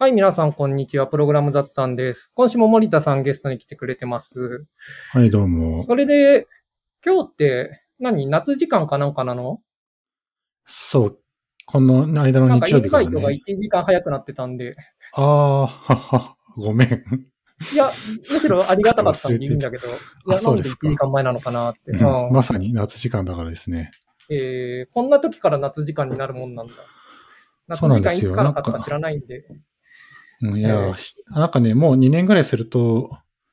はい、皆さん、こんにちは。プログラム雑談です。今週も森田さんゲストに来てくれてます。はい、どうも。それで、今日って何、夏時間かなんかなの？そう、この間のなんかイ日曜日からンバイトが1ね。時間早くなってたんで。ああ、はは、ごめん。いや、むしろ ありがたかったんでいいんだけど。いや、なで1うんですか時間前なのかなって。うんうんまさに夏時間だからですね。えーこんな時から夏時間になるもんなんだ。夏時間いつからかとかなんか知らないんで。うん、いやえー、なんかね、もう2年ぐらいすると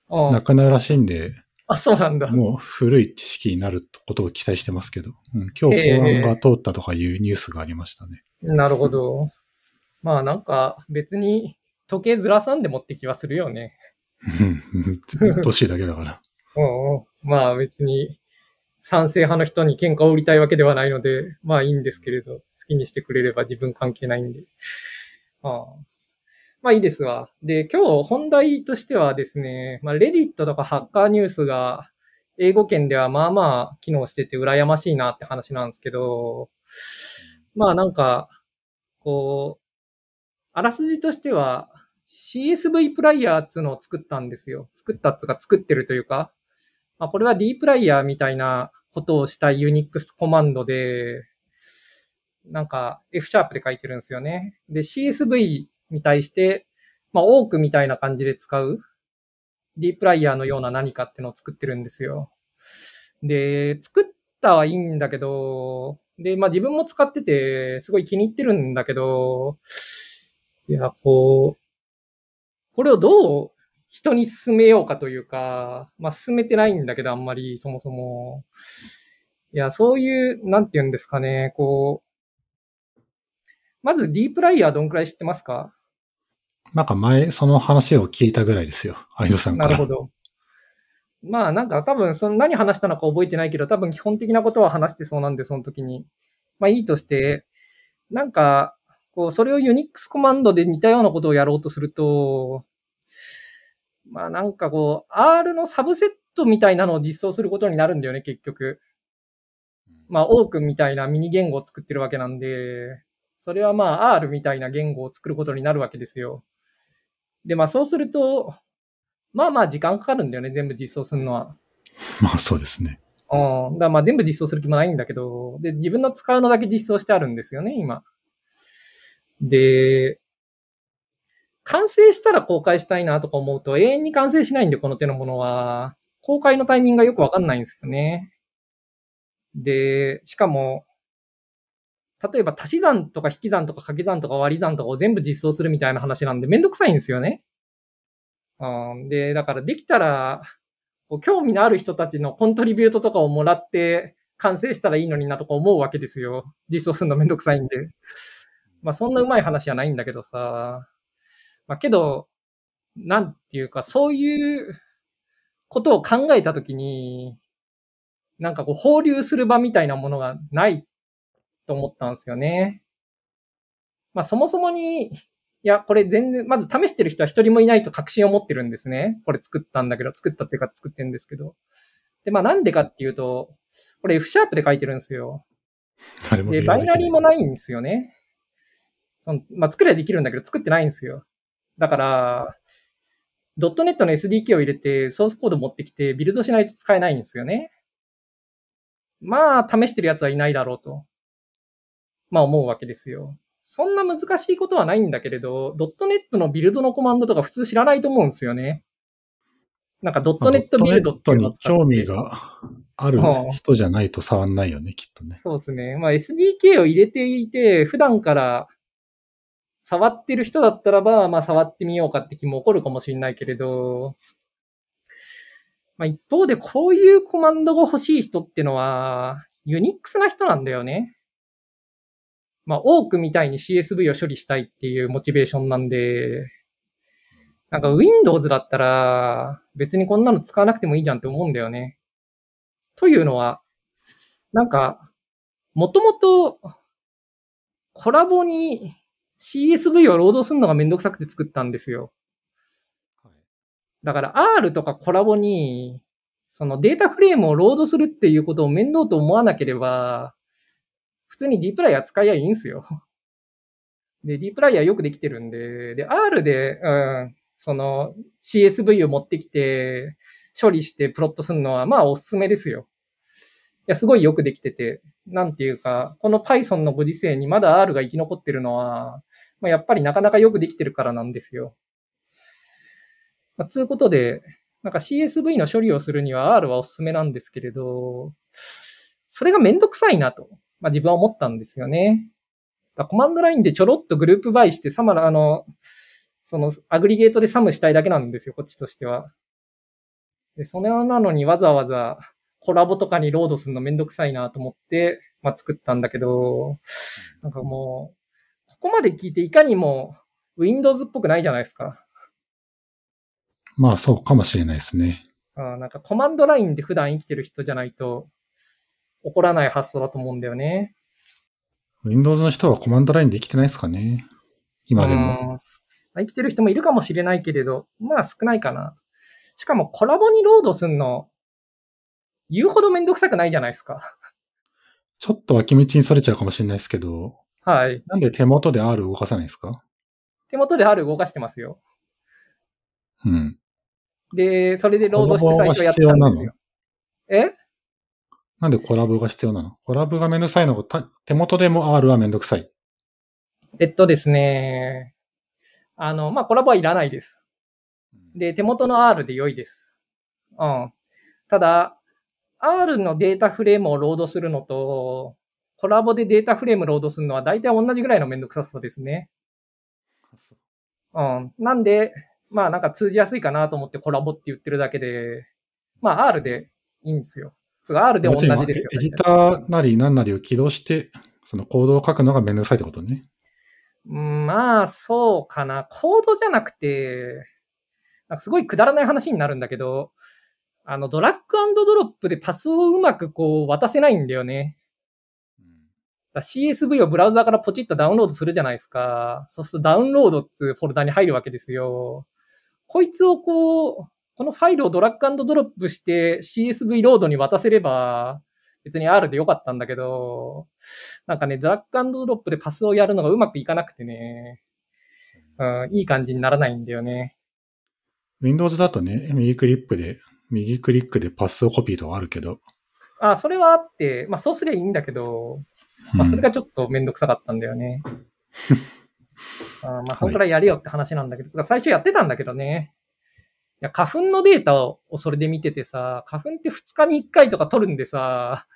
うんなくなるらしいんで、あ、そうなんだ。もう古い知識になることを期待してますけど、うん、今日法案が通ったとかいうニュースがありましたね。なるほど。まあなんか別に時計ずらさんでもって気はするよね。うんうんうっとうしいだけだから。うんうん。まあ別に賛成派の人に喧嘩を売りたいわけではないので、まあいいんですけれど、好きにしてくれれば自分関係ないんで。ああまあいいですわ。で、今日本題としてはですね、まあレディットとかハッカーニュースが英語圏ではまあまあ機能してて羨ましいなって話なんですけど、まあなんか、こう、あらすじとしては CSV プライヤーっつうのを作ったんですよ。作ったっつうか作ってるというか、まあ、これは D プライヤーみたいなことをした Unix コマンドで、なんか F シャープで書いてるんですよね。で、CSV に対して、まあ多くみたいな感じで使う D プライヤーのような何かっていうのを作ってるんですよ。で、作ったはいいんだけど、で、まあ自分も使ってて、すごい気に入ってるんだけど、いや、こう、これをどう人に進めようかというか、まあ進めてないんだけど、あんまりそもそも。いや、そういう、なんて言うんですかね、こう、まず D プライヤーどんくらい知ってますか？なんか前、その話を聞いたぐらいですよ。有野さんから。なるほど。まあなんか多分その何話したのか覚えてないけど、多分基本的なことは話してそうなんで、その時に。まあいいとして、なんか、こう、それを Unix コマンドで似たようなことをやろうとすると、まあなんかこう、R のサブセットみたいなのを実装することになるんだよね、結局。まあ、多くみたいなミニ言語を作ってるわけなんで、それはまあ R みたいな言語を作ることになるわけですよ。で、まあそうすると、まあまあ時間かかるんだよね、全部実装するのは。まあそうですね。うん。だからまあ全部実装する気もないんだけど、で、自分の使うのだけ実装してあるんですよね、今。で、完成したら公開したいなとか思うと永遠に完成しないんで、この手のものは。公開のタイミングがよくわかんないんですよね。で、しかも、例えば足し算とか引き算とか掛け算とか割り算とかを全部実装するみたいな話なんでめんどくさいんですよね。うん、で、だからできたら、こう興味のある人たちのコントリビュートとかをもらって完成したらいいのになとか思うわけですよ。実装するのめんどくさいんで。まあそんなうまい話じゃないんだけどさ。まあけど、なんていうかそういうことを考えたときに、なんかこう放流する場みたいなものがないと思ったんですよね。まあそもそもに、いや、これ全然、まず試してる人は一人もいないと確信を持ってるんですね。これ作ったんだけど、作ったっていうか作ってるんですけど。で、まあなんでかっていうと、これ F シャープで書いてるんですよ。で、バイナリーもないんですよね。そのまあ作ればできるんだけど、作ってないんですよ。だから、ドットネットの SDK を入れて、ソースコード持ってきて、ビルドしないと使えないんですよね。まあ、試してるやつはいないだろうと。まあ思うわけですよ。そんな難しいことはないんだけれど、ドットネットのビルドのコマンドとか普通知らないと思うんですよね。なんかドットネットビルドっていうのを使に興味がある人じゃないと触んないよね、きっとね。そうですね。まあ SDK を入れていて、普段から触ってる人だったらば、まあ触ってみようかって気も起こるかもしれないけれど、まあ一方でこういうコマンドが欲しい人ってのは、ユニックスな人なんだよね。まあ多くみたいに CSV を処理したいっていうモチベーションなんで、なんか Windows だったら別にこんなの使わなくてもいいじゃんって思うんだよね。というのは、なんか、もともとコラボに CSV をロードするのがめんどくさくて作ったんですよ。だから R とかコラボに、そのデータフレームをロードするっていうことを面倒と思わなければ、普通に D プライヤー使いやいいんすよ。で、D プライヤーよくできてるんで、で、R で、うん、その CSV を持ってきて、処理してプロットするのは、まあおすすめですよ。いや、すごいよくできてて、なんていうか、この Python のご時世にまだ R が生き残ってるのは、まあ、やっぱりなかなかよくできてるからなんですよ。まあ、つうことで、なんか CSV の処理をするには R はおすすめなんですけれど、それがめんどくさいなと、まあ、自分は思ったんですよね。コマンドラインでちょろっとグループバイして、サマあの、そのアグリゲートでサムしたいだけなんですよ、こっちとしては。で、それなのにわざわざコラボとかにロードするのめんどくさいなと思って、まあ、作ったんだけど、なんかもう、ここまで聞いていかにも Windows っぽくないじゃないですか。まあそうかもしれないですね。あなんかコマンドラインで普段生きてる人じゃないと起こらない発想だと思うんだよね。Windows の人はコマンドラインで生きてないですかね今でも。生きてる人もいるかもしれないけれど、まあ少ないかな。しかもコラボにロードすんの、言うほどめんどくさくないじゃないですか。ちょっと脇道にそれちゃうかもしれないですけど、はい。なんで手元で R 動かさないですか？手元で R 動かしてますよ。うん。で、それでロードして最初やったんですよ。え？なんでコラボが必要なの？コラボがめんどくさいの？が、手元でも R はめんどくさい。えっとですね。あの、まあ、 Colab はいらないです。で、手元の R で良いです。うん。ただ、R のデータフレームをロードするのと、 Colab でデータフレームロードするのは大体同じぐらいのめんどくささですね。うん。なんで、まあなんか通じやすいかなと思って Colab って言ってるだけで、まあ R でいいんですよ。R で同じですよ。エディターなり何なりを起動して、そのコードを書くのがめんどくさいってことね。うん、まあ、そうかな。コードじゃなくて、なんかすごいくだらない話になるんだけど、あの、ドラッグドロップでパスをうまくこう渡せないんだよね。CSV をブラウザーからポチッとダウンロードするじゃないですか。そうするとダウンロードっていうフォルダに入るわけですよ。こいつをこう、このファイルをドラッグドロップして CSV ロードに渡せれば、別に R でよかったんだけど、なんかね、ドラッグドロップでパスをやるのがうまくいかなくてね、うん、いい感じにならないんだよね。Windows だとね、右クリックで、右クリックでパスをコピーとかあるけど。あ、それはあって、まあそうすりゃいいんだけど、まあそれがちょっとめんどくさかったんだよね。あまあそんくらいやれよって話なんだけど、はい、最初やってたんだけどね。いや、花粉のデータをそれで見ててさ、花粉って2日に1回とか取るんでさ、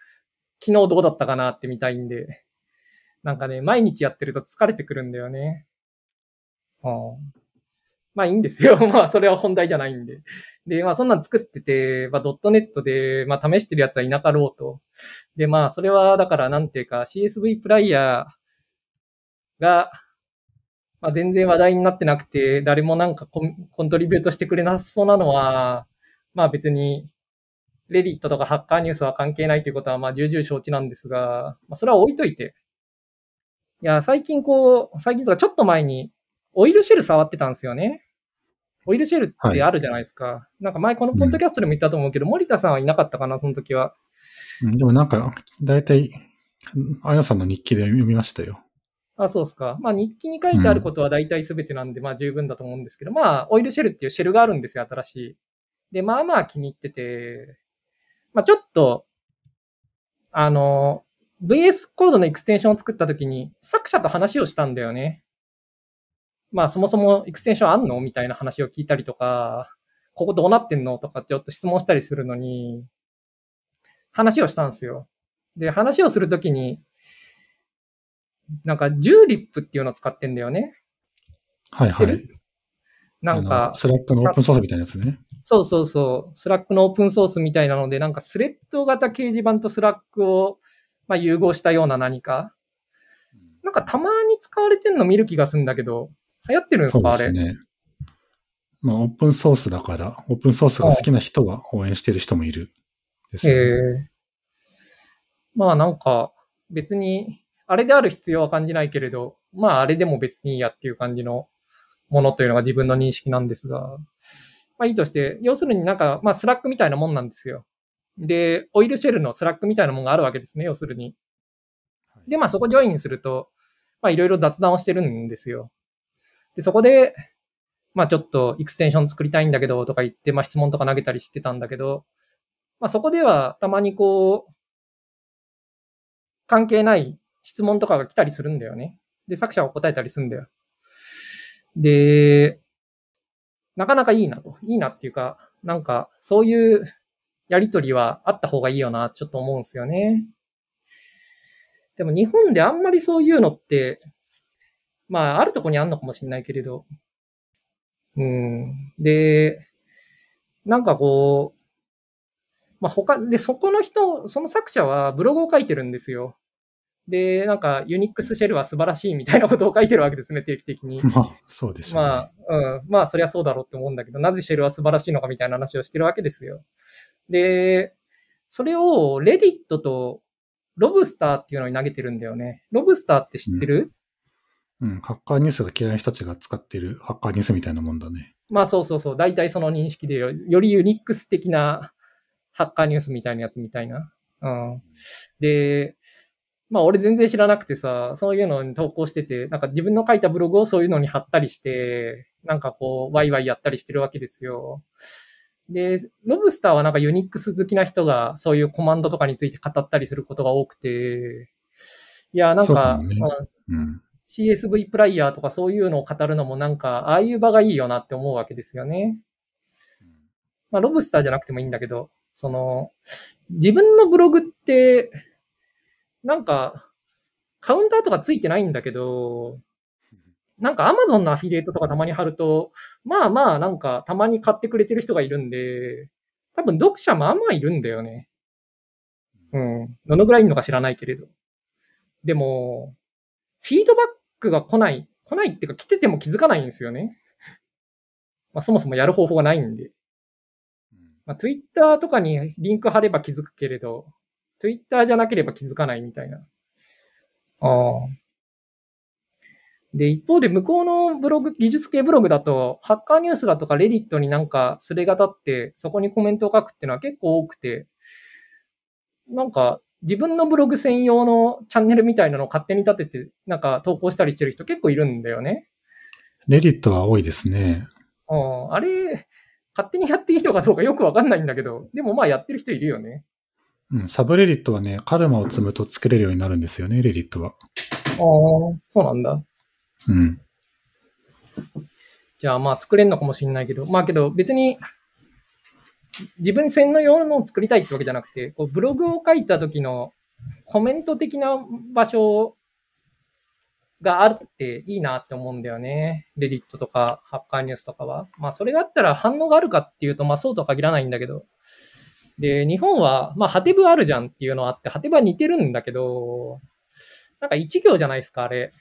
昨日どうだったかなって見たいんで。なんかね、毎日やってると疲れてくるんだよね。うん。まあいいんですよ。まあそれは本題じゃないんで。で、まあそんなん作ってて、まあドットネットで、まあ試してるやつはいなかろうと。で、まあそれはだからなんていうか CSV プライヤーが、まあ全然話題になってなくて、誰もなんかコントリビュートしてくれなさそうなのは、まあ別に、レディットとかハッカーニュースは関係ないということはまあ重々承知なんですが、まあそれは置いといて。いや、最近こう、最近とかちょっと前に、オイルシェル触ってたんですよね。オイルシェルってあるじゃないですか。はい、なんか前このポッドキャストでも言ったと思うけど、うん、森田さんはいなかったかな、その時は。でもなんか、だいたい、あやさんの日記で読みましたよ。あ、そうですか。まあ日記に書いてあることは大体全てなんで、うん、まあ十分だと思うんですけど、まあオイルシェルっていうシェルがあるんですよ、新しい。で、まあまあ気に入ってて、まあちょっと、あの、VS コードのエクステンションを作った時に作者と話をしたんだよね。まあそもそもエクステンションあんのみたいな話を聞いたりとか、ここどうなってんのとかちょっと質問したりするのに、話をしたんですよ。で、話をするときに、なんか、 Zulip っていうのを使ってんだよね。はいはい。なんか、スラックのオープンソースみたいなやつね。そうそうそう。 Slack のオープンソースみたいなので、なんかスレッド型掲示板と Slack を、まあ、融合したような何か。なんかたまに使われてんの見る気がするんだけど、流行ってるんですか、そうですね。まあ、オープンソースだから、オープンソースが好きな人は応援してる人もいるですね。えまあなんか、別に、あれである必要は感じないけれど、まああれでも別にいいやっていう感じのものというのが自分の認識なんですが、まあいいとして、要するになんか、まあ Slack みたいなもんなんですよ。で、 Oil Shell の Slack みたいなもんがあるわけですね、要するに。で、まあそこジョインすると、まあいろいろ雑談をしてるんですよ。で、そこで、まあちょっと extension 作りたいんだけどとか言って、まあ質問とか投げたりしてたんだけど、まあそこではたまにこう、関係ない質問とかが来たりするんだよね。で、作者は答えたりするんだよ。で、なかなかいいなと。いいなっていうか、なんかそういうやりとりはあった方がいいよなちょっと思うんですよね。でも日本であんまりそういうのって、まああるとこにあんのかもしれないけれど、うん。で、なんかこう、まあ他、で、そこの人、その作者はブログを書いてるんですよ。で、なんか、ユニックスシェルは素晴らしいみたいなことを書いてるわけですね、定期的に。まあ、そうでしょうね。まあ、うん。まあ、そりゃそうだろうって思うんだけど、なぜシェルは素晴らしいのかみたいな話をしてるわけですよ。で、それを、レディットとロブスターっていうのに投げてるんだよね。ロブスターって知ってる、うん、ハッカーニュースが嫌いな人たちが使ってるハッカーニュースみたいなもんだね。まあ、そうそうそう。大体その認識でよ、よりユニックス的なハッカーニュースみたいなやつみたいな。うん。で、まあ俺全然知らなくてさ、そういうのに投稿してて、なんか自分の書いたブログをそういうのに貼ったりして、なんかこう、ワイワイやったりしてるわけですよ。で、ロブスターはなんかユニックス好きな人がそういうコマンドとかについて語ったりすることが多くて、いや、なんか、ねうんうん。CSV プライヤーとかそういうのを語るのもなんか、ああいう場がいいよなって思うわけですよね。まあ、ロブスターじゃなくてもいいんだけど、その、自分のブログって、なんか、カウンターとかついてないんだけど、なんか Amazon のアフィリエイトとかたまに貼ると、まあまあなんかたまに買ってくれてる人がいるんで、多分読者まあまあいるんだよね。うん。どのぐらいいるのか知らないけれど。でも、フィードバックが来ない、来ないっていうか来てても気づかないんですよね。まあそもそもやる方法がないんで。まあ、Twitter とかにリンク貼れば気づくけれど、Twitter じゃなければ気づかないみたいな。ああ。で、一方で向こうのブログ、技術系ブログだと、ハッカーニュースだとかレディットになんかスレが立って、そこにコメントを書くっていうのは結構多くて、なんか自分のブログ専用のチャンネルみたいなのを勝手に立てて、なんか投稿したりしてる人結構いるんだよね。レディットは多いですね。うんあれ、勝手にやっていいのかどうかよくわかんないんだけど、でもまあやってる人いるよね。うん、サブレディットはね、カルマを積むと作れるようになるんですよね、レディットは。ああ、そうなんだ。うん。じゃあまあ作れんのかもしれないけど、まあけど別に自分専用のを作りたいってわけじゃなくて、こうブログを書いた時のコメント的な場所があっていいなって思うんだよね。レディットとかハッカーニュースとかは。まあそれがあったら反応があるかっていうと、まあそうとは限らないんだけど。で、日本は、まあハテブあるじゃんっていうのはあって、ハテブは似てるんだけど、なんか一行じゃないですか、あれ。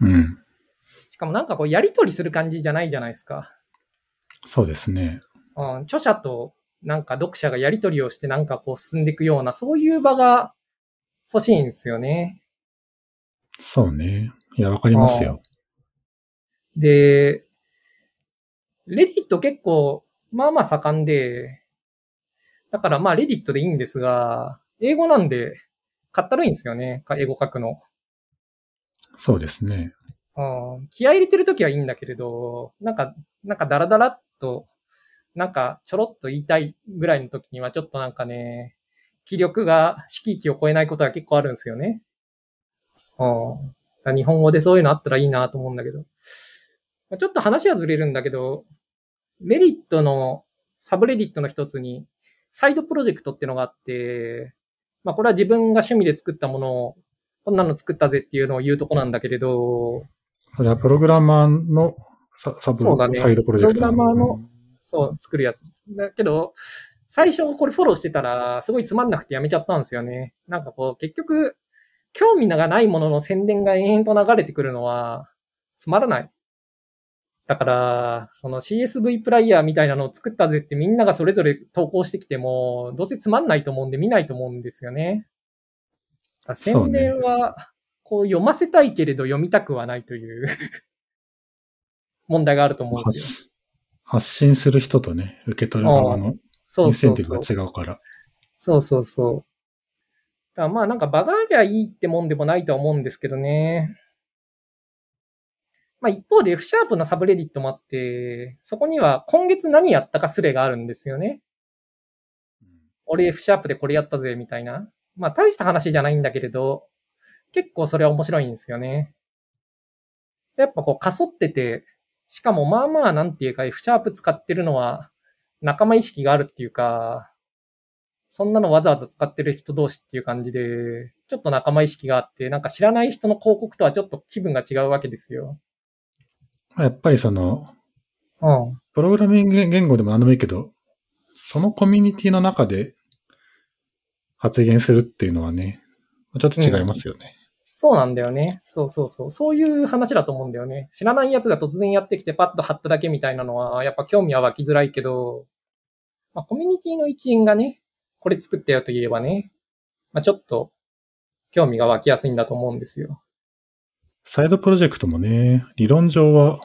うん。しかもなんかこうやりとりする感じじゃないじゃないですか。そうですね。うん、著者となんか読者がやりとりをしてなんかこう進んでいくような、そういう場が欲しいんですよね。そうね。いや、わかりますよ。で、レディット結構、まあまあ盛んで、だからまあレディットでいいんですが、英語なんで、かったるいんですよね。か英語書くの。そうですね。うん、気合い入れてるときはいいんだけれど、なんか、なんかダラダラっと、なんかちょろっと言いたいぐらいの時にはちょっとなんかね、気力が敷域を超えないことが結構あるんですよね。うん、日本語でそういうのあったらいいなと思うんだけど。まあちょっと話はずれるんだけど、メリットの、サブレディットの一つに、サイドプロジェクトっていうのがあって、まあこれは自分が趣味で作ったものを、こんなの作ったぜっていうのを言うとこなんだけれど、それはプログラマーのササブそうだねサイドプロジェクトプログラマーのそう、作るやつです。だけど、最初これフォローしてたら、すごいつまんなくてやめちゃったんですよね。なんかこう、結局、興味がないものの宣伝が延々と流れてくるのは、つまらない。だから、その CSV プライヤーみたいなのを作ったぜってみんながそれぞれ投稿してきても、どうせつまんないと思うんで見ないと思うんですよね。宣伝は、こう読ませたいけれど読みたくはないという 問題があると思うんですよ。発発信する人とね、受け取る側のインセンティブ。が違うから。そうそうそう。だからまあなんか場がありゃいいってもんでもないとは思うんですけどね。まあ一方で F シャープのサブレディットもあって、そこには今月何やったかスレがあるんですよね。俺 F シャープでこれやったぜ、みたいな。まあ大した話じゃないんだけれど、結構それは面白いんですよね。やっぱこう、かそってて、しかもまあまあなんていうか F シャープ使ってるのは仲間意識があるっていうか、そんなのわざわざ使ってる人同士っていう感じで、ちょっと仲間意識があって、なんか知らない人の広告とはちょっと気分が違うわけですよ。まあやっぱりその、うん。プログラミング言語でも何でもいいけど、そのコミュニティの中で発言するっていうのはね、ちょっと違いますよね。そうなんだよね。そうそうそう。そういう話だと思うんだよね。知らない奴が突然やってきてパッと貼っただけみたいなのは、やっぱ興味は湧きづらいけど、まあ、コミュニティの一員がね、これ作ったよと言えばね、まあ、ちょっと興味が湧きやすいんだと思うんですよ。サイドプロジェクトもね、理論上は、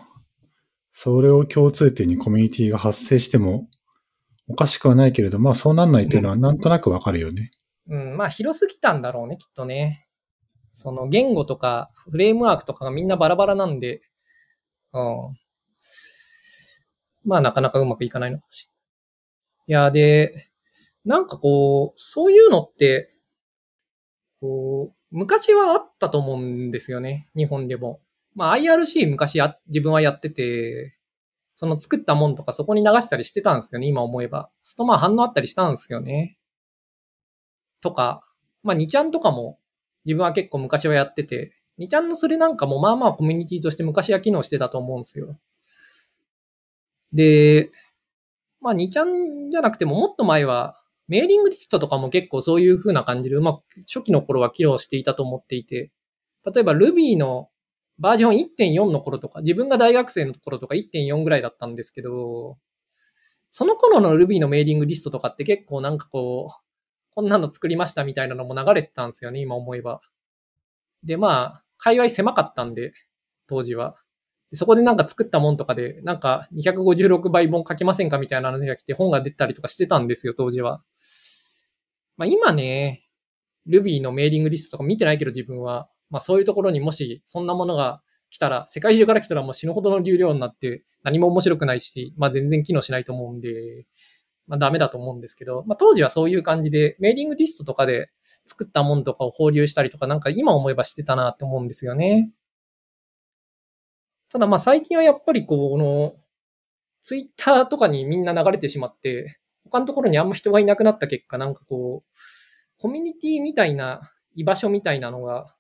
それを共通点にコミュニティが発生してもおかしくはないけれど、まあそうなんないっていうのはなんとなくわかるよね。うん、まあ広すぎたんだろうね、きっとね。その言語とかフレームワークとかがみんなバラバラなんで、うん。まあなかなかうまくいかないのかもしれない。いや、で、なんかこう、そういうのって、こう、昔はあったと思うんですよね、日本でも。まあ IRC 昔や、自分はやってて、その作ったもんとかそこに流したりしてたんですよね、今思えば。するとまあ反応あったりしたんですよね。とか、まあ2ちゃんとかも自分は結構昔はやってて、2ちゃんのそれなんかもまあまあコミュニティとして昔は機能してたと思うんですよ。で、まあ2ちゃんじゃなくてももっと前はメーリングリストとかも結構そういう風な感じでうまく初期の頃は機能していたと思っていて、例えば Ruby のバージョン1.4の頃とか、自分が大学生の頃とか1.4ぐらいだったんですけど、その頃の Ruby のメーリングリストとかって結構なんかこう、こんなの作りましたみたいなのも流れてたんですよね、今思えば。で、まあ、界隈狭かったんで、当時は。そこでなんか作ったもんとかで、なんか256倍本書きませんかみたいな話が来て本が出たりとかしてたんですよ、当時は。まあ今ね、Ruby のメーリングリストとか見てないけど自分は、まあそういうところにもしそんなものが来たら、世界中から来たらもう死ぬほどの流量になって何も面白くないし、まあ全然機能しないと思うんで、まあダメだと思うんですけど、まあ当時はそういう感じで、メーリングリストとかで作ったもんとかを放流したりとか、なんか今思えばしてたなって思うんですよね。ただまあ最近はやっぱりこう、この、ツイッターとかにみんな流れてしまって、他のところにあんま人がいなくなった結果、なんかこう、コミュニティみたいな居場所みたいなのが、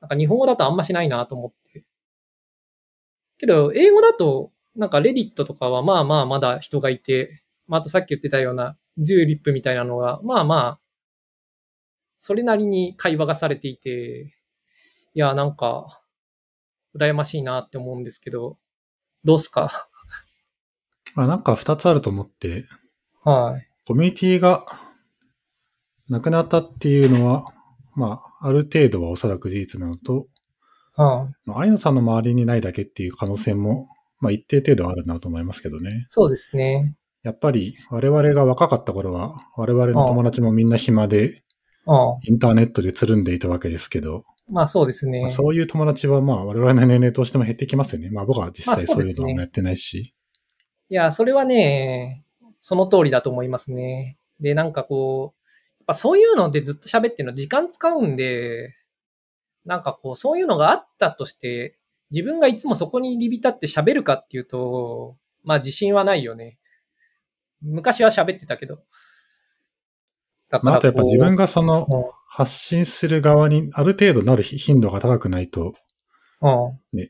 なんか日本語だとあんましないなと思って。けど、英語だと、なんかレディットとかはまあまあまだ人がいて、まあ、あとさっき言ってたようなズーリップみたいなのが、まあまあ、それなりに会話がされていて、いや、なんか、羨ましいなって思うんですけど、どうすか？まあなんか二つあると思って、はい。コミュニティがなくなったっていうのは、まあ、ある程度はおそらく事実なのと、はあ、愛野さんの周りにないだけっていう可能性も、まあ一定程度あるなと思いますけどね。そうですね。やっぱり我々が若かった頃は、我々の友達もみんな暇で、インターネットでつるんでいたわけですけど、まあそうですまねあ。そういう友達はまあ我々の年齢としても減ってきますよね。まあ僕は実際まあそういうのはもうやってないし。いや、それはね、その通りだと思いますね。で、なんかこう、やっぱそういうのでずっと喋ってるの時間使うんで、なんかこう、そういうのがあったとして、自分がいつもそこに入り浸って喋るかっていうと、まあ自信はないよね。昔は喋ってたけど。だまああとやっぱ自分が、がそのうん。発信する側にある程度なる頻度が高くないと、うん。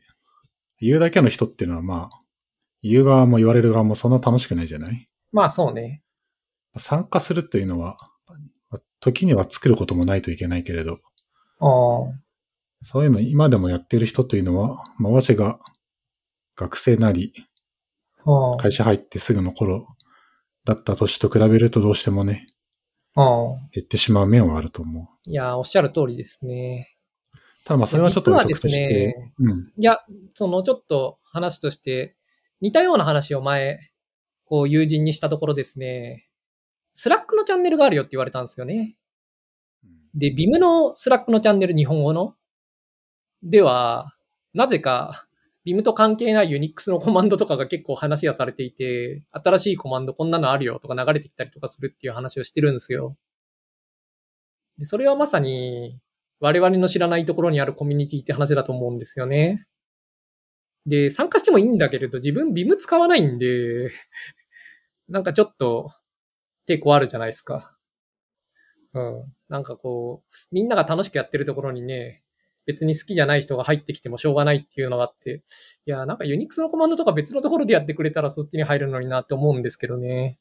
言うだけの人っていうのはまあ、言う側も言われる側もそんな楽しくないじゃない？まあそうね。参加するというのは、時には作ることもないといけないけれど、うん。そういうの今でもやっている人というのは、まあ私が学生なり、うん。会社入ってすぐの頃だった年と比べるとどうしてもね、うん減ってしまう面はあると思う。いや、おっしゃる通りですね。ただまあそれはちょっと置いとくとし実はですてね、うん。いや、そのちょっと話として、似たような話を前、こう友人にしたところですね、 Slack のチャンネルがあるよって言われたんですよね。で、 Vim の Slack のチャンネル日本語のでは、なぜか Vim と関係ない Unix のコマンドとかが結構話がされていて、新しいコマンドこんなのあるよとか流れてきたりとかするっていう話をしてるんですよ。で、それはまさに我々の知らないところにあるコミュニティって話だと思うんですよね。で、参加してもいいんだけれど、自分 Vim 使わないんで、なんかちょっと抵抗あるじゃないですか。うん。なんかこう、みんなが楽しくやってるところにね、別に好きじゃない人が入ってきてもしょうがないっていうのがあって、いや、なんか Unix のコマンドとか別のところでやってくれたらそっちに入るのになって思うんですけどね。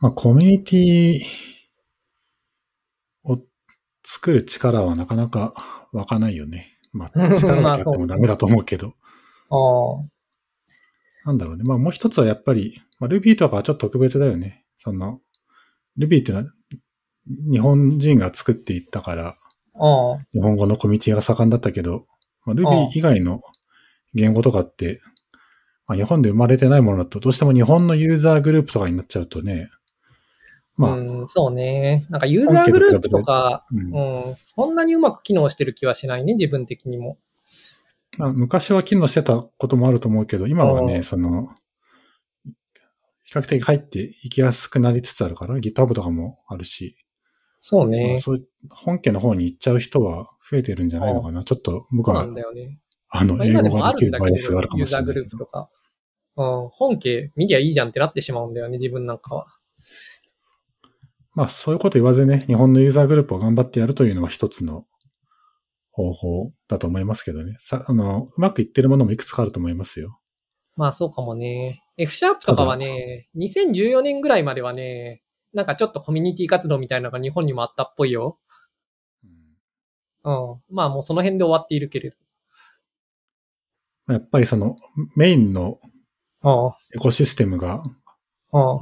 まあ、コミュニティを作る力はなかなか湧かないよね。まあ、力だけあってもダメだと思うけど。ああ。なんだろうね。まあ、もう一つはやっぱり、まあ、Ruby とかはちょっと特別だよね。その、Ruby っていうのは日本人が作っていったから。日本語のコミュニティが盛んだったけど、まあ、あ Ruby あ以外の言語とかって、まあ、日本で生まれてないものだと、どうしても日本のユーザーグループとかになっちゃうとね、まあ、うん、そうね。なんかユーザーグループとか、うん。うん、そんなにうまく機能してる気はしないね、自分的にも。まあ、昔は機能してたこともあると思うけど、今はね、うん。その、比較的入っていきやすくなりつつあるから、GitHub とかもあるし、まあそうね。そういう本家の方に行っちゃう人は増えてるんじゃないのかな。ちょっと僕はそうなん、だよね。あの、まあ、英語ができるバイアスがあるど、かもしれないけユーザーグループどと。か。うん、本家見りゃいいじゃんってなってしまうんだよね、自分なんかは。まあ、そういうこと言わずね、日本のユーザーグループを頑張ってやるというのは一つの方法だと思いますけどね。さ、あの、うまくいってるものもいくつかあると思いますよ。まあそうかもね。F シャープとかはね、2014年ぐらいまではね、なんかちょっとコミュニティ活動みたいなのが日本にもあったっぽいよ。うん。まあもうその辺で終わっているけれど。やっぱりその、メインのエコシステムが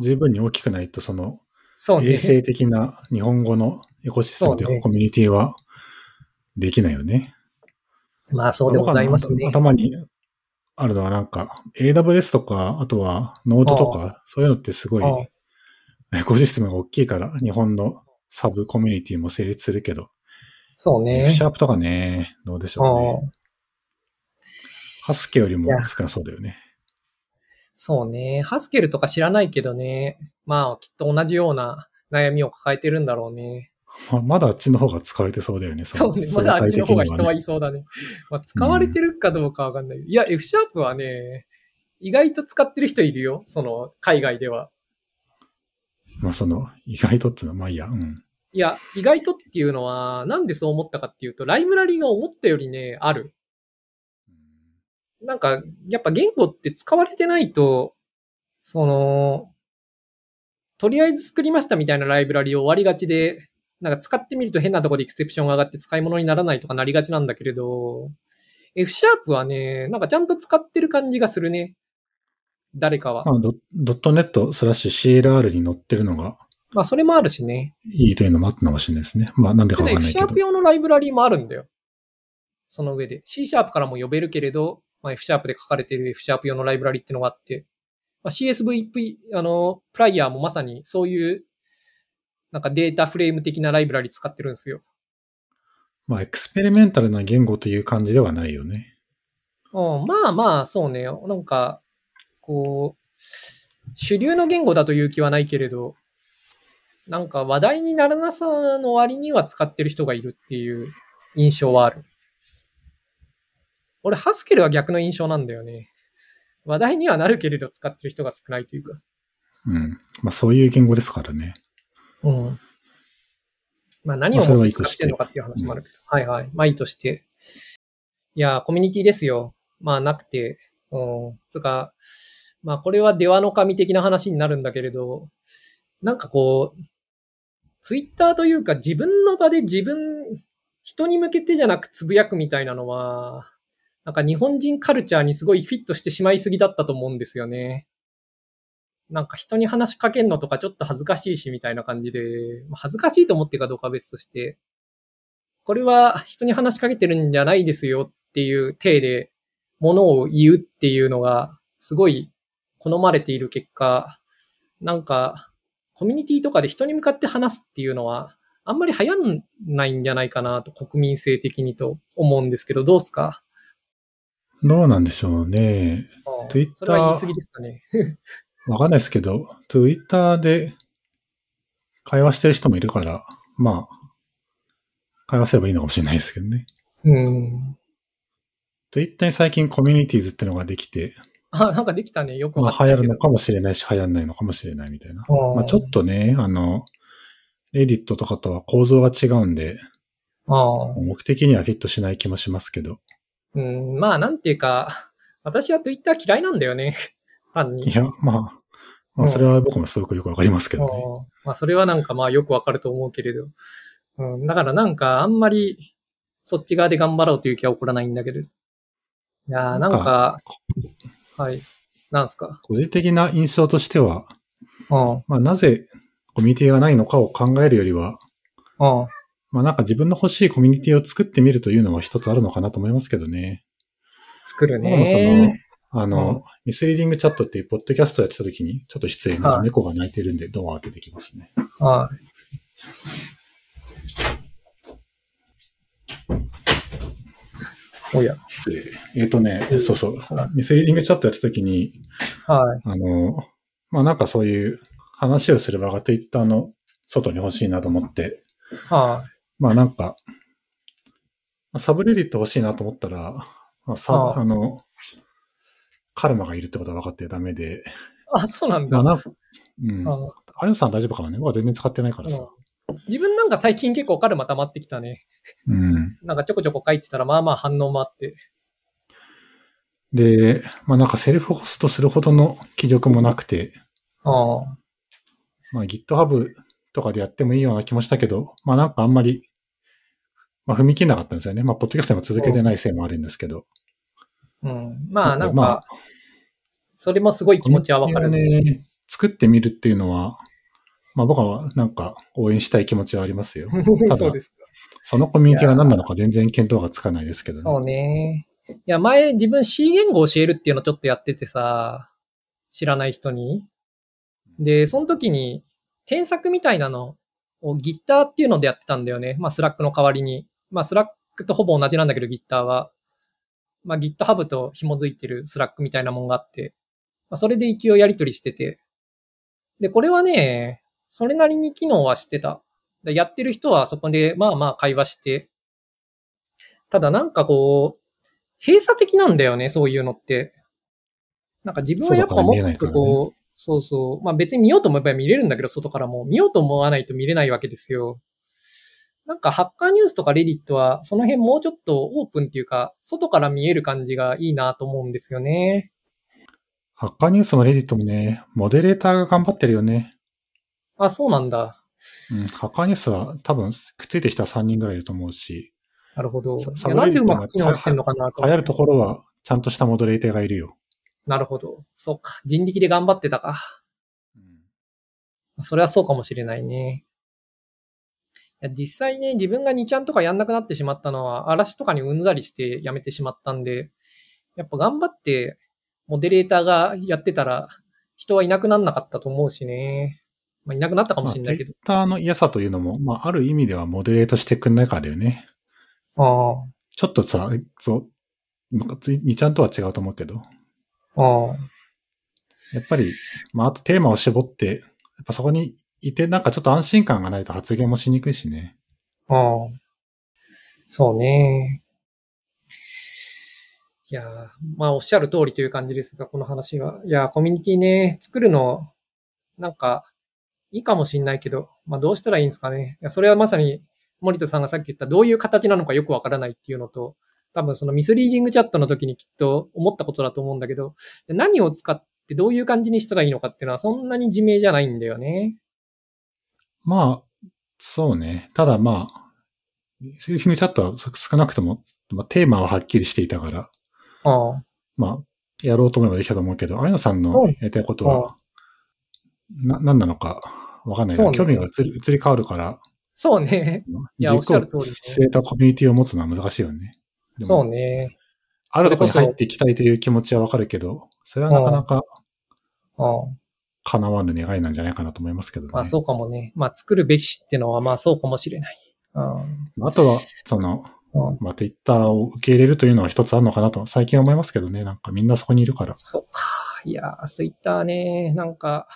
十分に大きくないと、その、そうね。衛生的な日本語のエコシステムというかコミュニティはできないよね。まあそうでございますね。頭にあるのはなんか、AWS とか、あとは Node とか、そういうのってすごいエコシステムが大きいから、日本のサブコミュニティも成立するけど、そうね F シ。ャープとかね、どうでしょうあね。ハスケよりも少なそうだよね。そうね。ハスケルとか知らないけどね。まあきっと同じような悩みを抱えてるんだろうね。ままだあっちの方が使われてそうだよね。そうね。まだあっちの方が人はいそうだね。まあ、使われてるかどうかわかんない。いや、F シャープはね、意外と使ってる人いるよ。その、海外では。まあその、意外とっていうのはまあいいや。うん。いや、意外とっていうのは、なんでそう思ったかっていうと、ライブラリが思ったよりね、ある。なんか、やっぱ言語って使われてないと、その、とりあえず作りましたみたいなライブラリを終わりがちで、なんか使ってみると変なところでエクセプションが上がって使い物にならないとかなりがちなんだけれど、F シャープはね、なんかちゃんと使ってる感じがするね。誰かは。まあドドットネットスラッシュ CLR に載ってるのがまあそれもあるしね。いいというのもあったのかもしれないですね。まあなんでかわかん F ないけどシャープ。用のライブラリもあるんだよ。その上で。C シャープからも呼べるけれど、まあ、F シャープで書かれている F シャープ用のライブラリってのがあって、まあ、CSVP、あの、プライヤーもまさにそういう、なんかデータフレーム的なライブラリ使ってるんですよ。まあエクスペリメンタルな言語という感じではないよね。うん、まあまあ、そうね。なんか、こう、主流の言語だという気はないけれど、なんか話題にならなさの割には使ってる人がいるっていう印象はある。俺、ハスケルは逆の印象なんだよね。話題にはなるけれど使ってる人が少ないというか。うん。まあそういう言語ですからね。うん。まあ何を使ってるのかっていう話もあるけど。はいはい。まあいいとして。いやー、コミュニティですよ。まあなくて。うん。つか、まあこれは出羽の神的な話になるんだけれど、なんかこう、ツイッターというか自分の場で自分、人に向けてじゃなくつぶやくみたいなのは、なんか日本人カルチャーにすごいフィットしてしまいすぎだったと思うんですよね。なんか人に話しかけんのとかちょっと恥ずかしいしみたいな感じで、ま恥ずかしいと思ってかどうかは別として、これは人に話しかけてるんじゃないですよっていう体で物を言うっていうのがすごい好まれている結果、なんかコミュニティとかで人に向かって話すっていうのはあんまり流行んないんじゃないかなと国民性的にと思うんですけど、どうすか？どうなんでしょうね。Twitter それは言い過ぎですかね。わかんないですけど、Twitter で会話してる人もいるから、まあ、会話すればいいのかもしれないですけどね。うん。Twitter に最近コミュニティーズってのができて、あ、なんかできたね。よくわまか。あ流行るのかもしれないし、流行んないのかもしれないみたいな。うんまあちょっとね、あの、レディットとかとは構造が違うんで、ああ。目的にはフィットしない気もしますけど。うん、まあ、なんていうか、私は Twitter 嫌いなんだよね。単に。いや、まあ、まあそれは僕もすごくよくわかりますけどね。うんまあ、それはなんかまあよくわかると思うけれど。うん、だからなんかあんまりそっち側で頑張ろうという気は起こらないんだけど。いやーなんか、はい。なんすか？個人的な印象としては、うん。まあなぜコミュニティがないのかを考えるよりは、うん。まあなんか自分の欲しいコミュニティを作ってみるというのは一つあるのかなと思いますけどね。作る僕もそのね。、あの、うん Misreading Chat っていうポッドキャストをやってた時に、ちょっと失礼なはい猫が鳴いてるんでドア開けてきますね。はい。おや。失礼。えっ、とねう、んそうそう。 Misreading Chat やってた時に、はい。あの、まあなんかそういう話をする場が Twitter の外に欲しいなと思って、はまあなんか、まあサブレディット欲しいなと思ったら、まあ、さあああの、カルマがいるってことは分かってダメで、い。あ、そうなんだ。まあなんか、うん。あ有野さん大丈夫かもね？僕は全然使ってないからさ。自分なんか最近結構カルマ溜まってきたね。うん。なんかちょこちょこ書いてたらまあまあ反応もあって。で、まあなんかセルフホストするほどの気力もなくて、ああ。まあ GitHub とかでやってもいいような気もしたけど、まあなんかあんまり、まあ踏み切んなかったんですよね。まあポッドキャストでも続けてないせいもあるんですけど。うん。まあなんまか、それもすごい気持ちはわかるね。ね。作ってみるっていうのは、まあ僕はなんか応援したい気持ちはありますよ。そうですか。そのコミュニティが何なのか全然見当がつかないですけどね。そうね。いや、前自分 C 言語教えるっていうのちょっとやっててさ、知らない人に。で、その時に添削みたいなのを Gitter っていうのでやってたんだよね。まあ、 Slack の代わりに。まあ、 Slack とほぼ同じなんだけど、Gitter は。まあ、GitHub と紐づいてる Slack みたいなもんがあって。まあ、それで一応やり取りしてて。で、これはね、それなりに機能はしてた。でやってる人はそこで、まあまあ会話して、ただなんかこう、閉鎖的なんだよね、そういうのって。なんか自分はやっぱもっとこう、そうそう。まあ別に見ようと思えば見れるんだけど、外からも。見ようと思わないと見れないわけですよ。なんかハッカーニュースとかレディットは、その辺もうちょっとオープンっていうか、外から見える感じがいいなと思うんですよね。ハッカーニュースもレディットもね、モデレーターが頑張ってるよね。あ、そうなんだ。うん、ハッカーニュースは多分くっついてきた3人ぐらいいると思うし、なるほど。いサやなんでうまく機サブレディットが能してんのかなと。流行るところはちゃんとしたモデレーターがいるよ。なるほど。そうか。人力で頑張ってたか。それはそうかもしれないね。いや実際ね、自分が2ちゃんとかやんなくなってしまったのは、嵐とかにうんざりしてやめてしまったんで、やっぱ頑張って、モデレーターがやってたら、人はいなくなんなかったと思うしね。まあ、いなくなったかもしれないけど。Twitter の嫌さというのも、まあ、ある意味ではモデレートしてくんないからだよね。あちょっとさ、そう、なんかつい2ちゃんとは違うと思うけど、あ、ああ、やっぱり、まあ、あとテーマを絞って、やっぱそこにいて、なんかちょっと安心感がないと発言もしにくいしね。ああ。そうね。いやー、まあおっしゃる通りという感じですが、この話は。いやー、コミュニティね、作るの、なんか、いいかもしんないけど、まあどうしたらいいんですかね。いや、それはまさに森田さんがさっき言ったどういう形なのかよくわからないっていうのと、多分そのミスリーディングチャットの時にきっと思ったことだと思うんだけど、何を使ってどういう感じにしたらいいのかっていうのはそんなに自明じゃないんだよね。まあ、そうね。ただまあ、セーリングチャットは少なくとも、まあ、テーマははっきりしていたから、ああ。まあ、やろうと思えばできたと思うけど、あやなさんのやりたいことは、な、何なのかわかんないね興味が移り移り変わるから、そうね。いやおっしゃる通りね据えたコミュニティを持つのは難しいよね。そうね。あるところに入っていきたいという気持ちはわかるけど、それはなかなか。叶わぬ願いなんじゃないかなと思いますけどね。まあそうかもね。まあ作るべしってのはまあそうかもしれない。うん。あとは、その、うんまあ、ツイッターを受け入れるというのは一つあるのかなと、最近思いますけどね。なんかみんなそこにいるから。そうか。いやー、ツイッターね、なんか、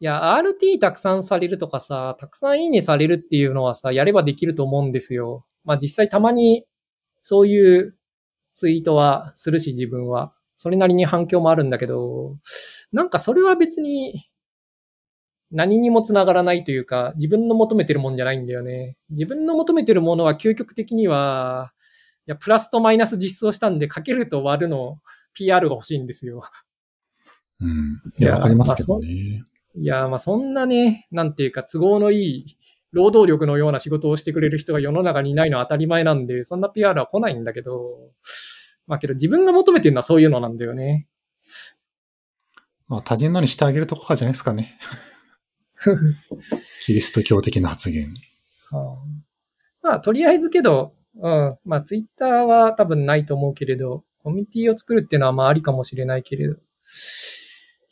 いや、RT たくさんされるとかさ、たくさんいいねされるっていうのはさ、やればできると思うんですよ。まあ実際たまにそういうツイートはするし、自分は。それなりに反響もあるんだけど、なんかそれは別に何にもつながらないというか、自分の求めてるもんじゃないんだよね。自分の求めてるものは究極的には、いや、プラスとマイナス実装したんで、かけると割るの PR が欲しいんですよ。うん。いや、わかりますけどね。いや、まあそんなね、なんていうか都合のいい労働力のような仕事をしてくれる人が世の中にいないのは当たり前なんで、そんな PR は来ないんだけど、まあけど自分が求めてるのはそういうのなんだよね。まあ、他人のにしてあげるとこからじゃないですかね。キリスト教的な発言。はあまあとりあえずけど、うん、まあツイッターは多分ないと思うけれど、コミュニティを作るっていうのはまあありかもしれないけれど。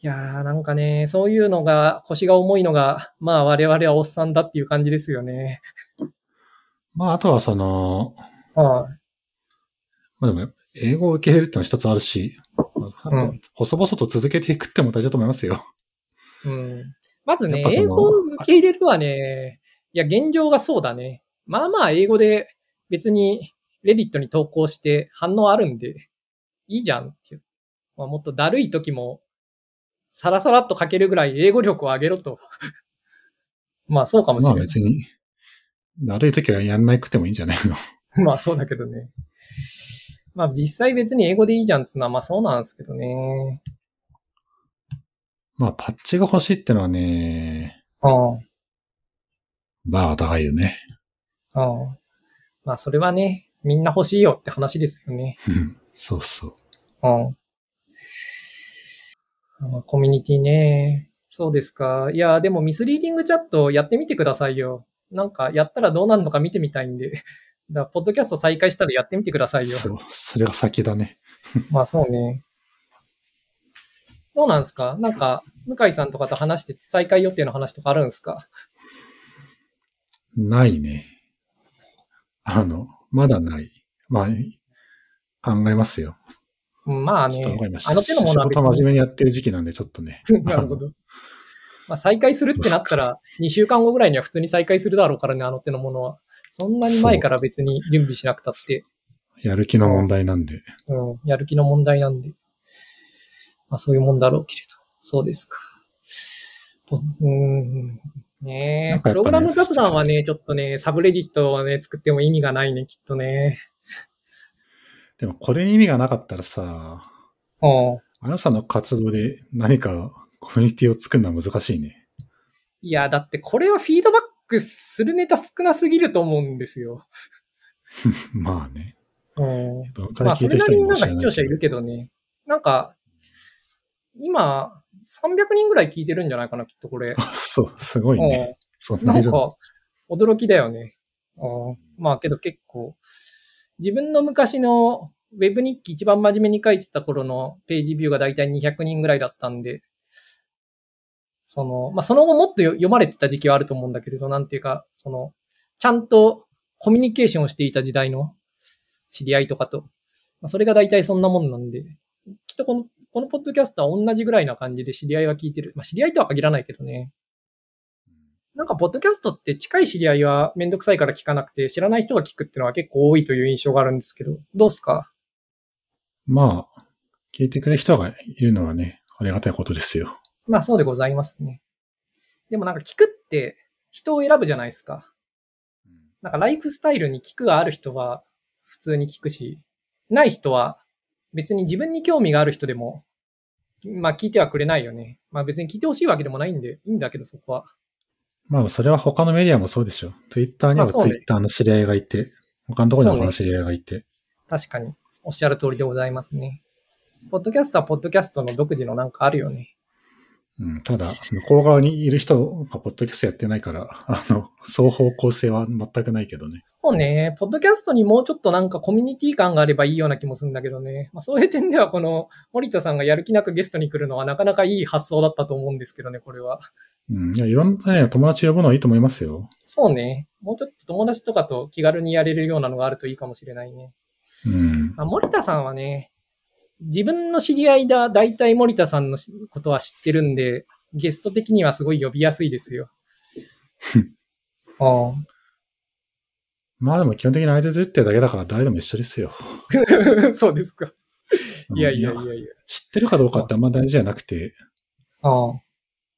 いやーなんかね、そういうのが、腰が重いのが、まあ我々はおっさんだっていう感じですよね。まあ、あとはその、はい。まあでも、英語を受け入れるってのは一つあるし、うん細々と続けていくっても大事だと思いますよ。うん。まずね英語を受け入れるはね、いや、現状がそうだね。まあまあ、英語で別にレディットに投稿して反応あるんで、いいじゃんっていう。まあ、もっとだるい時も、さらさらっと書けるぐらい英語力を上げろと。まあ、そうかもしまれない。あ別に、悪い時はやんなくてもいいんじゃないの？まあ、そうだけどね。まあ、実際別に英語でいいじゃんっていうのは、まあそうなんですけどね。まあ、パッチが欲しいってのはね、うん。バーが高いよね。うん。まあ、それはね、みんな欲しいよって話ですよね。う んそうそう。うん。あのコミュニティね。そうですか。いや、でもミスリーディングチャットやってみてくださいよ。なんか、やったらどうなるのか見てみたいんで。だポッドキャスト再開したらやってみてくださいよ。そう、それが先だね。まあ、そうね。どうなんですか？なんか、向井さんとかと話してて再開予定の話とかあるんですか？ないね。あの、まだない。まあ、考えますよ。うんまあね。あの手のものは仕事真面目にやってる時期なんで、ちょっとね。なるほど。まあ、再開するってなったら、2週間後ぐらいには普通に再開するだろうからね、あの手のものは。そんなに前から別に準備しなくたって、やる気の問題なんで。うん、やる気の問題なんで。まあ、そういうもんだろうけれど。そうですか。ぽうん。ねえ、ねプログラム雑談はね、ちょっとね、サブレディットをね、作っても意味がないね、きっとね。でも、これに意味がなかったらさ、うん。あのさんの活動で何かコミュニティを作るのは難しいね。いや、だってこれはフィードバックするネタ少なすぎると思うんですよ。まあね。うまあ、それなりになんか視聴者いるけどね。なんか、今、300人ぐらい聞いてるんじゃないかな、きっとこれ。あ そう、すごいね。そんうん。ななんか、驚きだよね。うん。まあけど結構、自分の昔のウェブ日記一番真面目に書いてた頃のページビューがだいたい200人ぐらいだったんで、その、まあその後もっと読まれてた時期はあると思うんだけれど、なんていうか、その、ちゃんとコミュニケーションをしていた時代の知り合いとかと、まあ、それが大体そんなもんなんで、きっとこの、このポッドキャストは同じぐらいな感じで知り合いは聞いてる。まあ知り合いとは限らないけどね。なんか、ポッドキャストって近い知り合いはめんどくさいから聞かなくて、知らない人が聞くっていうのは結構多いという印象があるんですけど、どうすか？まあ、聞いてくれる人がいるのはね、ありがたいことですよ。まあそうでございますね。でもなんか聞くって人を選ぶじゃないですか。なんかライフスタイルに聞くがある人は普通に聞くし、ない人は別に自分に興味がある人でも、まあ聞いてはくれないよね。まあ別に聞いてほしいわけでもないんで、いいんだけどそこは。まあ、それは他のメディアもそうでしょ。Twitter には Twitter の知り合いがいて、他のところには他の知り合いがいて。確かにおっしゃる通りでございますね。ポッドキャストはポッドキャストの独自のなんかあるよね。うん、ただ、向こう側にいる人がポッドキャストやってないから、あの、双方向性は全くないけどね。そうね、ポッドキャストにもうちょっとなんかコミュニティ感があればいいような気もするんだけどね。まあそういう点ではこの森田さんがやる気なくゲストに来るのはなかなかいい発想だったと思うんですけどね、これは。うん、いやいろんなね、友達呼ぶのはいいと思いますよ。そうね。もうちょっと友達とかと気軽にやれるようなのがあるといいかもしれないね。うん。まあ、森田さんはね、自分の知り合いだ、大体森田さんのことは知ってるんで、ゲスト的にはすごい呼びやすいですよ。あまあでも基本的に相手ずってるだけだから誰でも一緒ですよ。あ そうですか。いやいやいうんやいや。知ってるかどうかってあんま大事じゃなくて、ああ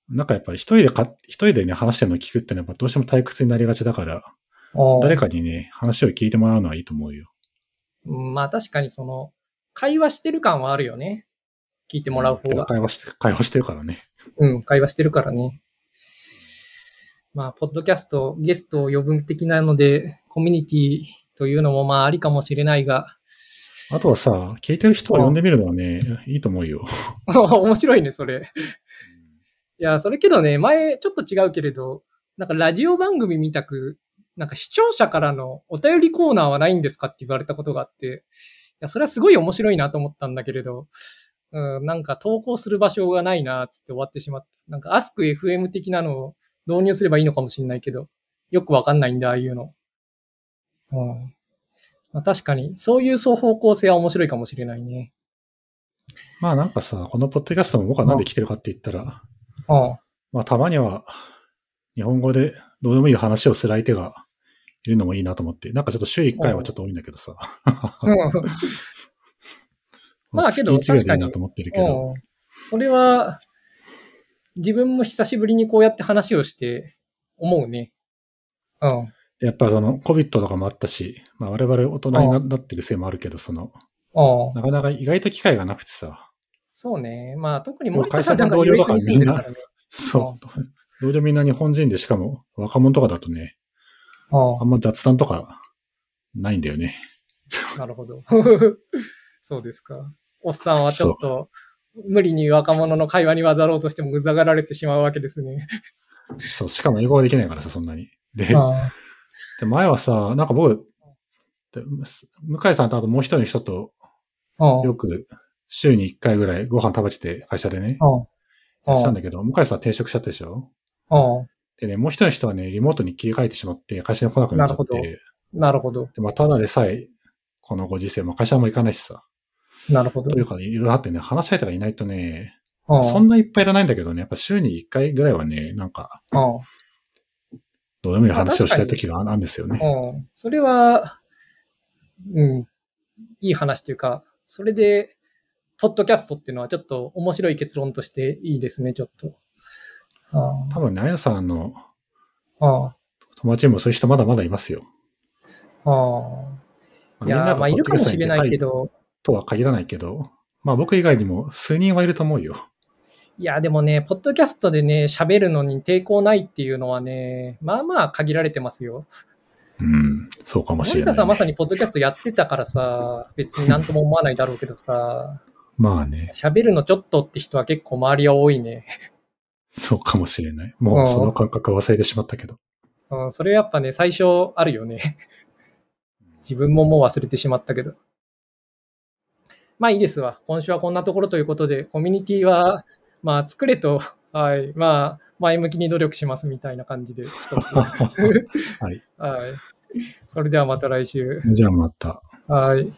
なんかやっぱり一人でか、一人でね、話してるのを聞くってのはやっぱどうしても退屈になりがちだから、ああ誰かにね、話を聞いてもらうのはいいと思うよ。うんまあ確かにその、会話してる感はあるよね。聞いてもらう方が。会話して、会話してるからね。うん、会話してるからね。まあ、ポッドキャスト、ゲストを呼ぶ的なので、コミュニティというのもまあありかもしれないが、あとはさ、聞いてる人を呼んでみるのはね、いいと思うよ。面白いね、それ。いや、それけどね、前ちょっと違うけれど、なんかラジオ番組みたく、なんか視聴者からのお便りコーナーはないんですかって言われたことがあって、いや、それはすごい面白いなと思ったんだけれど、うん、なんか投稿する場所がないな、つって終わってしまった。なんか AskFM 的なのを導入すればいいのかもしれないけど、よくわかんないんだ、ああいうの。うん。まあ、確かに、そういう双方向性は面白いかもしれないね。まあなんかさ、このポッドキャストも僕はなんで来てるかって言ったら、うん。まあたまには日本語でどうでもいい話をする相手がいるのもいいなと思って、なんかちょっと週1回はちょっと多いんだけどさ。うん まあけど月1ぐらいでいいなと思ってるけど。うんそれは、自分も久しぶりにこうやって話をして思うね。うん。やっぱその COVID とかもあったし、まあ我々大人にななってるせいもあるけど、その、なかなか意外と機会がなくてさ、そうね。まあ特にでも森田さんなんか会社の同僚とか住んでるからね。そう。同僚みんな日本人でしかも若者とかだとね、ああんま雑談とかないんだよね。あなるほど。そうですか。おっさんはちょっと無理に若者の会話に混ざろうとしてもうざがられてしまうわけですね。そう、しかも英語ができないからさ、そんなに。で、あで前はさ、なんか僕、で向井さんとあともう一人の人とよく週に一回ぐらいご飯食べてて会社でね、ああしたんだけど、向井さんは転職しちゃったでしょああでね、もう一人の人はね、リモートに切り替えてしまって会社に来なくなっちゃっなるて、なるほど。でまあ、ただでさえ、このご時世、まあ、会社も行かないしさ。なるほどというか、いろいろあってね、話し相手がいないとね、そんないっぱいいらないんだけどね、やっぱ週に一回ぐらいはね、なんか、ああどうでもいい話をしたい時があるんですよね。うん。それは、うん、いい話というか、それで、ポッドキャストっていうのはちょっと面白い結論としていいですね、ちょっと。あ多分ね、あやさんの友達にもそういう人まだまだいますよ。あ、あいやー、まあ、いるかもしれないけ。ど、とは限らないけど、まあ僕以外にも数人はいると思うよ。いや、でもね、ポッドキャストでね、喋るのに抵抗ないっていうのはね、まあまあ限られてますよ。うん、そうかもしれない、森田さんまさにポッドキャストやってたからさ、別になんとも思わないだろうけどさ、まあね、喋るのちょっとって人は結構周りは多いね。そうかもしれない。もうその感覚忘れてしまったけど。うん、それやっぱね、最初あるよね。自分ももう忘れてしまったけど。まあいいですわ。今週はこんなところということで、コミュニティは、まあ作れと、はい、まあ前向きに努力しますみたいな感じで、はい。はい。それではまた来週。じゃあまた。はい。